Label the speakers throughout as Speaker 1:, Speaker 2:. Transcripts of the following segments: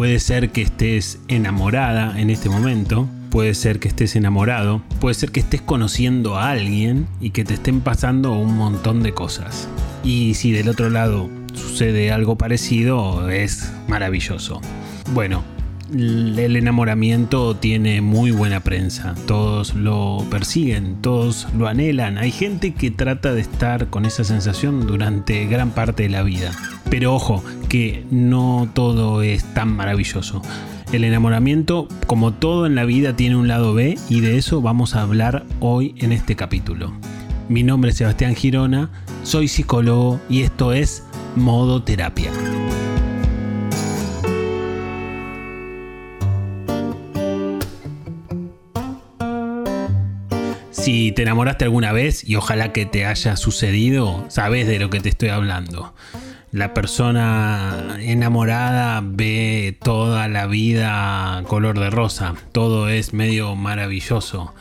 Speaker 1: Puede ser que estés enamorada en este momento, puede ser que estés enamorado, puede ser que estés conociendo a alguien y que te estén pasando un montón de cosas. Y si del otro lado sucede algo parecido, es maravilloso. Bueno, el enamoramiento tiene muy buena prensa. Todos lo persiguen, todos lo anhelan. Hay gente que trata de estar con esa sensación durante gran parte de la vida. Pero ojo, que no todo es tan maravilloso. El enamoramiento, como todo en la vida, tiene un lado B y de eso vamos a hablar hoy en este capítulo. Mi nombre es Sebastián Girona, soy psicólogo y esto es Modo Terapia. Si te enamoraste alguna vez y ojalá que te haya sucedido, sabes de lo que te estoy hablando. La persona enamorada ve toda la vida color de rosa, todo es medio maravilloso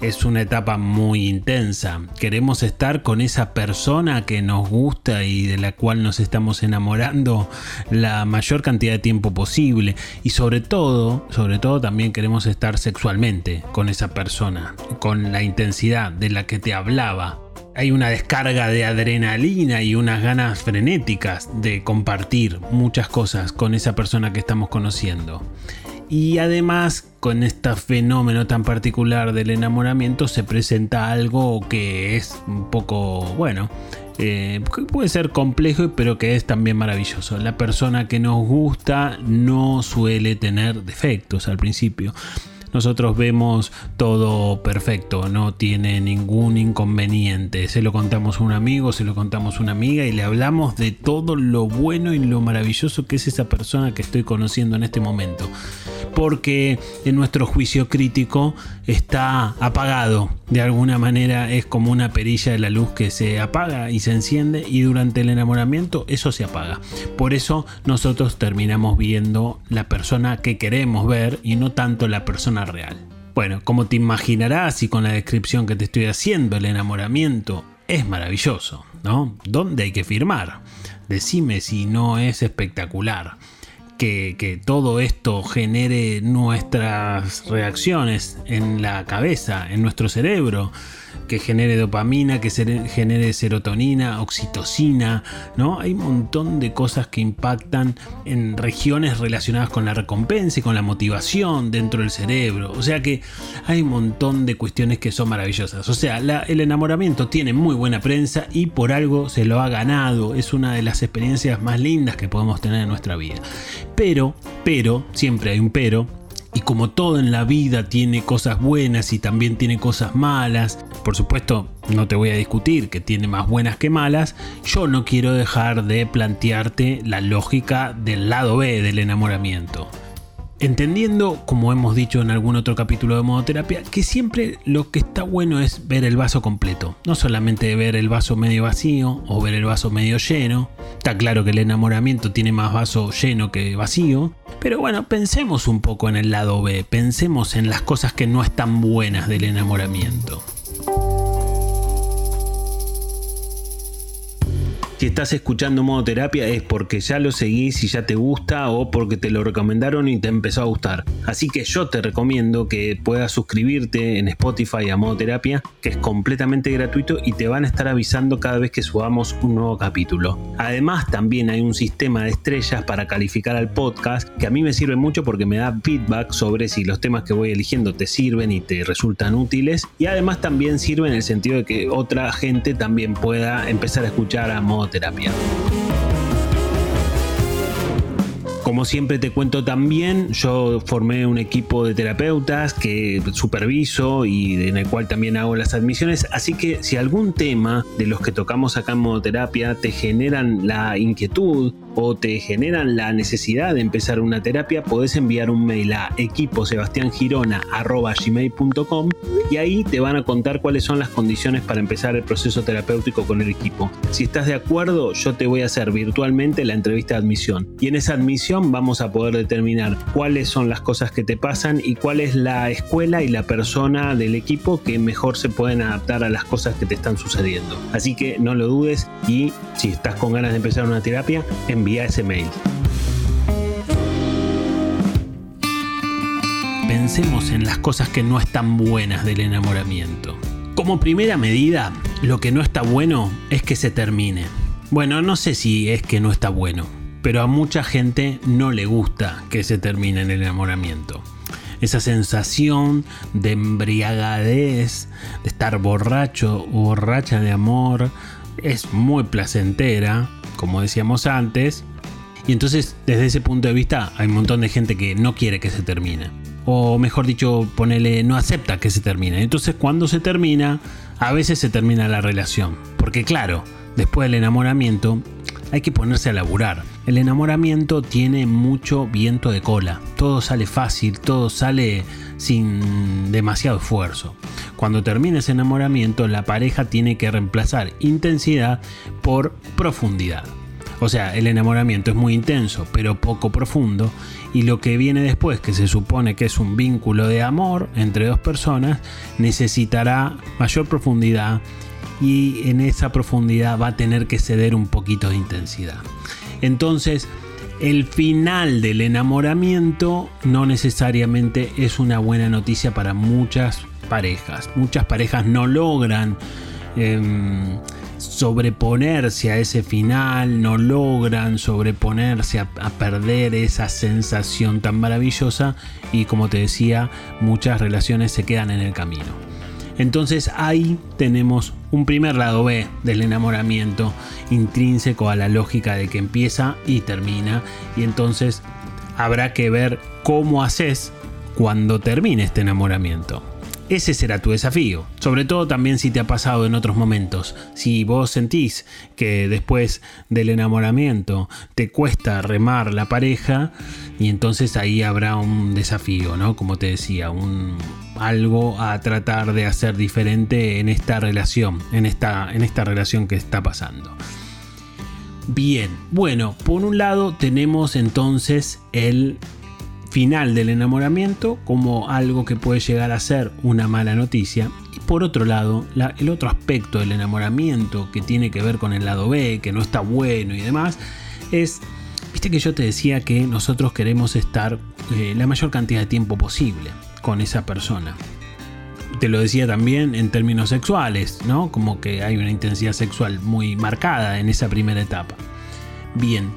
Speaker 1: es una etapa muy intensa. Queremos estar con esa persona que nos gusta y de la cual nos estamos enamorando la mayor cantidad de tiempo posible. Y sobre todo, sobre todo también queremos estar sexualmente con esa persona, con la intensidad de la que te hablaba hay una descarga de adrenalina y unas ganas frenéticas de compartir muchas cosas con esa persona que estamos conociendo. Y además, con este fenómeno tan particular del enamoramiento, se presenta algo que es un poco, bueno, eh, puede ser complejo, pero que es también maravilloso. La persona que nos gusta no suele tener defectos al principio nosotros vemos todo perfecto, no tiene ningún inconveniente. Se lo contamos a un amigo, se lo contamos a una amiga y le hablamos de todo lo bueno y lo maravilloso que es esa persona que estoy conociendo en este momento. Porque en nuestro juicio crítico está apagado. De alguna manera es como una perilla de la luz que se apaga y se enciende y durante el enamoramiento eso se apaga. Por eso nosotros terminamos viendo la persona que queremos ver y no tanto la persona real. Bueno, como te imaginarás y con la descripción que te estoy haciendo, el enamoramiento es maravilloso, ¿no? ¿Dónde hay que firmar? Decime si no es espectacular. Que, todo esto genere nuestras reacciones en la cabeza, en nuestro cerebro, que genere dopamina, que genere serotonina, oxitocina, ¿no? Hay un montón de cosas que impactan en regiones relacionadas con la recompensa y con la motivación dentro del cerebro. O sea que hay un montón de cuestiones que son maravillosas. O sea, el enamoramiento tiene muy buena prensa y por algo se lo ha ganado. Es una de las experiencias más lindas que podemos tener en nuestra vida. Pero, pero, siempre hay un pero, y como todo en la vida tiene cosas buenas y también tiene cosas malas, por supuesto no te voy a discutir que tiene más buenas que malas, yo no quiero dejar de plantearte la lógica del lado B del enamoramiento. Entendiendo, como hemos dicho en algún otro capítulo de modoterapia, que siempre lo que está bueno es ver el vaso completo, no solamente ver el vaso medio vacío o ver el vaso medio lleno. Está claro que el enamoramiento tiene más vaso lleno que vacío, pero bueno, pensemos un poco en el lado B, pensemos en las cosas que no están buenas del enamoramiento. Si estás escuchando modo terapia es porque ya lo seguís y ya te gusta o porque te lo recomendaron y te empezó a gustar. Así que yo te recomiendo que puedas suscribirte en Spotify a modo terapia, que es completamente gratuito y te van a estar avisando cada vez que subamos un nuevo capítulo. Además también hay un sistema de estrellas para calificar al podcast que a mí me sirve mucho porque me da feedback sobre si los temas que voy eligiendo te sirven y te resultan útiles y además también sirve en el sentido de que otra gente también pueda empezar a escuchar a modo Como siempre te cuento también, yo formé un equipo de terapeutas que superviso y en el cual también hago las admisiones, así que si algún tema de los que tocamos acá en modoterapia te generan la inquietud o te generan la necesidad de empezar una terapia, podés enviar un mail a equiposebastiangirona.gmail.com y ahí te van a contar cuáles son las condiciones para empezar el proceso terapéutico con el equipo. Si estás de acuerdo, yo te voy a hacer virtualmente la entrevista de admisión y en esa admisión vamos a poder determinar cuáles son las cosas que te pasan y cuál es la escuela y la persona del equipo que mejor se pueden adaptar a las cosas que te están sucediendo. Así que no lo dudes y si estás con ganas de empezar una terapia, envía ese mail. pensemos en las cosas que no están buenas del enamoramiento. Como primera medida, lo que no está bueno es que se termine. Bueno, no sé si es que no está bueno, pero a mucha gente no le gusta que se termine el enamoramiento. Esa sensación de embriagadez, de estar borracho o borracha de amor, es muy placentera, como decíamos antes. Y entonces, desde ese punto de vista, hay un montón de gente que no quiere que se termine. O mejor dicho, ponele, no acepta que se termine. Entonces, cuando se termina, a veces se termina la relación. Porque claro, después del enamoramiento, hay que ponerse a laburar. El enamoramiento tiene mucho viento de cola. Todo sale fácil, todo sale sin demasiado esfuerzo. Cuando termina ese enamoramiento, la pareja tiene que reemplazar intensidad por profundidad. O sea, el enamoramiento es muy intenso, pero poco profundo, y lo que viene después, que se supone que es un vínculo de amor entre dos personas, necesitará mayor profundidad y en esa profundidad va a tener que ceder un poquito de intensidad. Entonces, el final del enamoramiento no necesariamente es una buena noticia para muchas parejas. Muchas parejas no logran em, sobreponerse a ese final, no logran sobreponerse a, perder esa sensación tan maravillosa y como te decía, muchas relaciones se quedan en el camino. Entonces ahí tenemos un primer lado B del enamoramiento intrínseco a la lógica de que empieza y termina y entonces habrá que ver cómo haces cuando termine este enamoramiento. Ese será tu desafío, sobre todo también si te ha pasado en otros momentos. Si vos sentís que después del enamoramiento te cuesta remar la pareja, y entonces ahí habrá un desafío, ¿no? Como te decía, un, algo a tratar de hacer diferente en esta relación, en esta, en esta relación que está pasando. Bien, bueno, por un lado tenemos entonces el final del enamoramiento como algo que puede llegar a ser una mala noticia. Y por otro lado, el otro aspecto del enamoramiento que tiene que ver con el lado B, que no está bueno y demás, es, viste que yo te decía que nosotros queremos estar eh, la mayor cantidad de tiempo posible con esa persona. Te lo decía también en términos sexuales, ¿no? Como que hay una intensidad sexual muy marcada en esa primera etapa. Bien,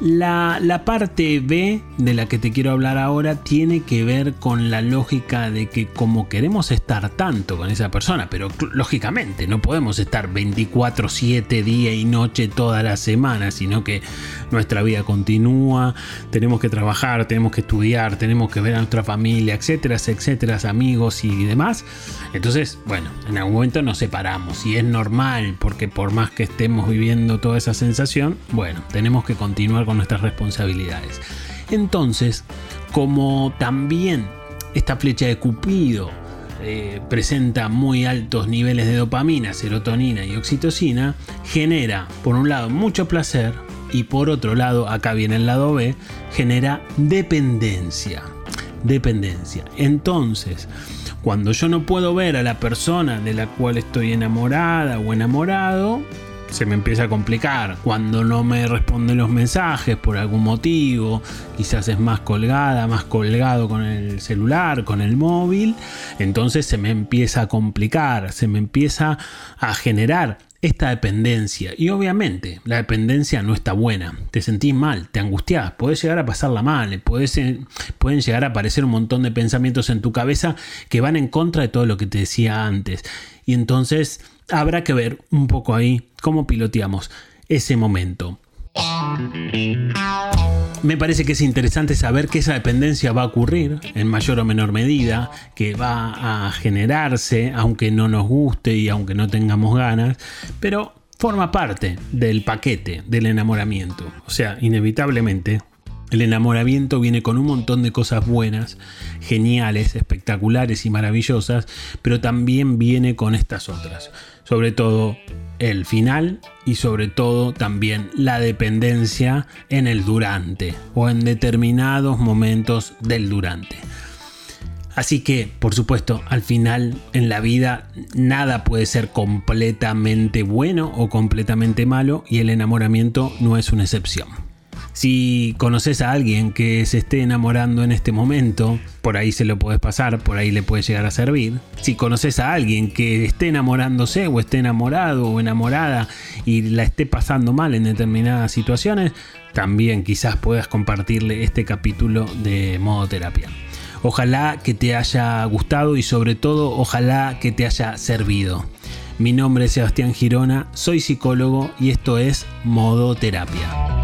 Speaker 1: la, parte B de la que te quiero hablar ahora tiene que ver con la lógica de que como queremos estar tanto con esa persona, pero lógicamente no podemos estar 24/7 día y noche toda la semana, sino que nuestra vida continúa, tenemos que trabajar, tenemos que estudiar, tenemos que ver a nuestra familia, etcétera, etcétera, amigos y demás. Entonces, bueno, en algún momento nos separamos y es normal porque por más que estemos viviendo toda esa sensación, bueno, tenemos que continuar con nuestras responsabilidades. Entonces, como también esta flecha de Cupido eh, presenta muy altos niveles de dopamina, serotonina y oxitocina, genera, por un lado, mucho placer y por otro lado, acá viene el lado B, genera dependencia. Dependencia. Entonces, cuando yo no puedo ver a la persona de la cual estoy enamorada o enamorado, se me empieza a complicar. Cuando no me responden los mensajes por algún motivo, quizás es más colgada, más colgado con el celular, con el móvil, entonces se me empieza a complicar, se me empieza a generar esta dependencia. Y obviamente la dependencia no está buena. Te sentís mal, te angustiás, puedes llegar a pasarla mal, pueden llegar a aparecer un montón de pensamientos en tu cabeza que van en contra de todo lo que te decía antes. Y entonces habrá que ver un poco ahí cómo piloteamos ese momento. Me parece que es interesante saber que esa dependencia va a ocurrir en mayor o menor medida, que va a generarse, aunque no nos guste y aunque no tengamos ganas, pero forma parte del paquete del enamoramiento. O sea, inevitablemente el enamoramiento viene con un montón de cosas buenas, geniales, espectaculares y maravillosas, pero también viene con estas otras. Sobre todo el final y sobre todo también la dependencia en el durante o en determinados momentos del durante. Así que, por supuesto, al final en la vida nada puede ser completamente bueno o completamente malo y el enamoramiento no es una excepción. Si conoces a alguien que se esté enamorando en este momento, por ahí se lo puedes pasar, por ahí le puede llegar a servir. Si conoces a alguien que esté enamorándose o esté enamorado o enamorada y la esté pasando mal en determinadas situaciones, también quizás puedas compartirle este capítulo de modo terapia. Ojalá que te haya gustado y sobre todo ojalá que te haya servido. Mi nombre es Sebastián Girona, soy psicólogo y esto es Modo Terapia.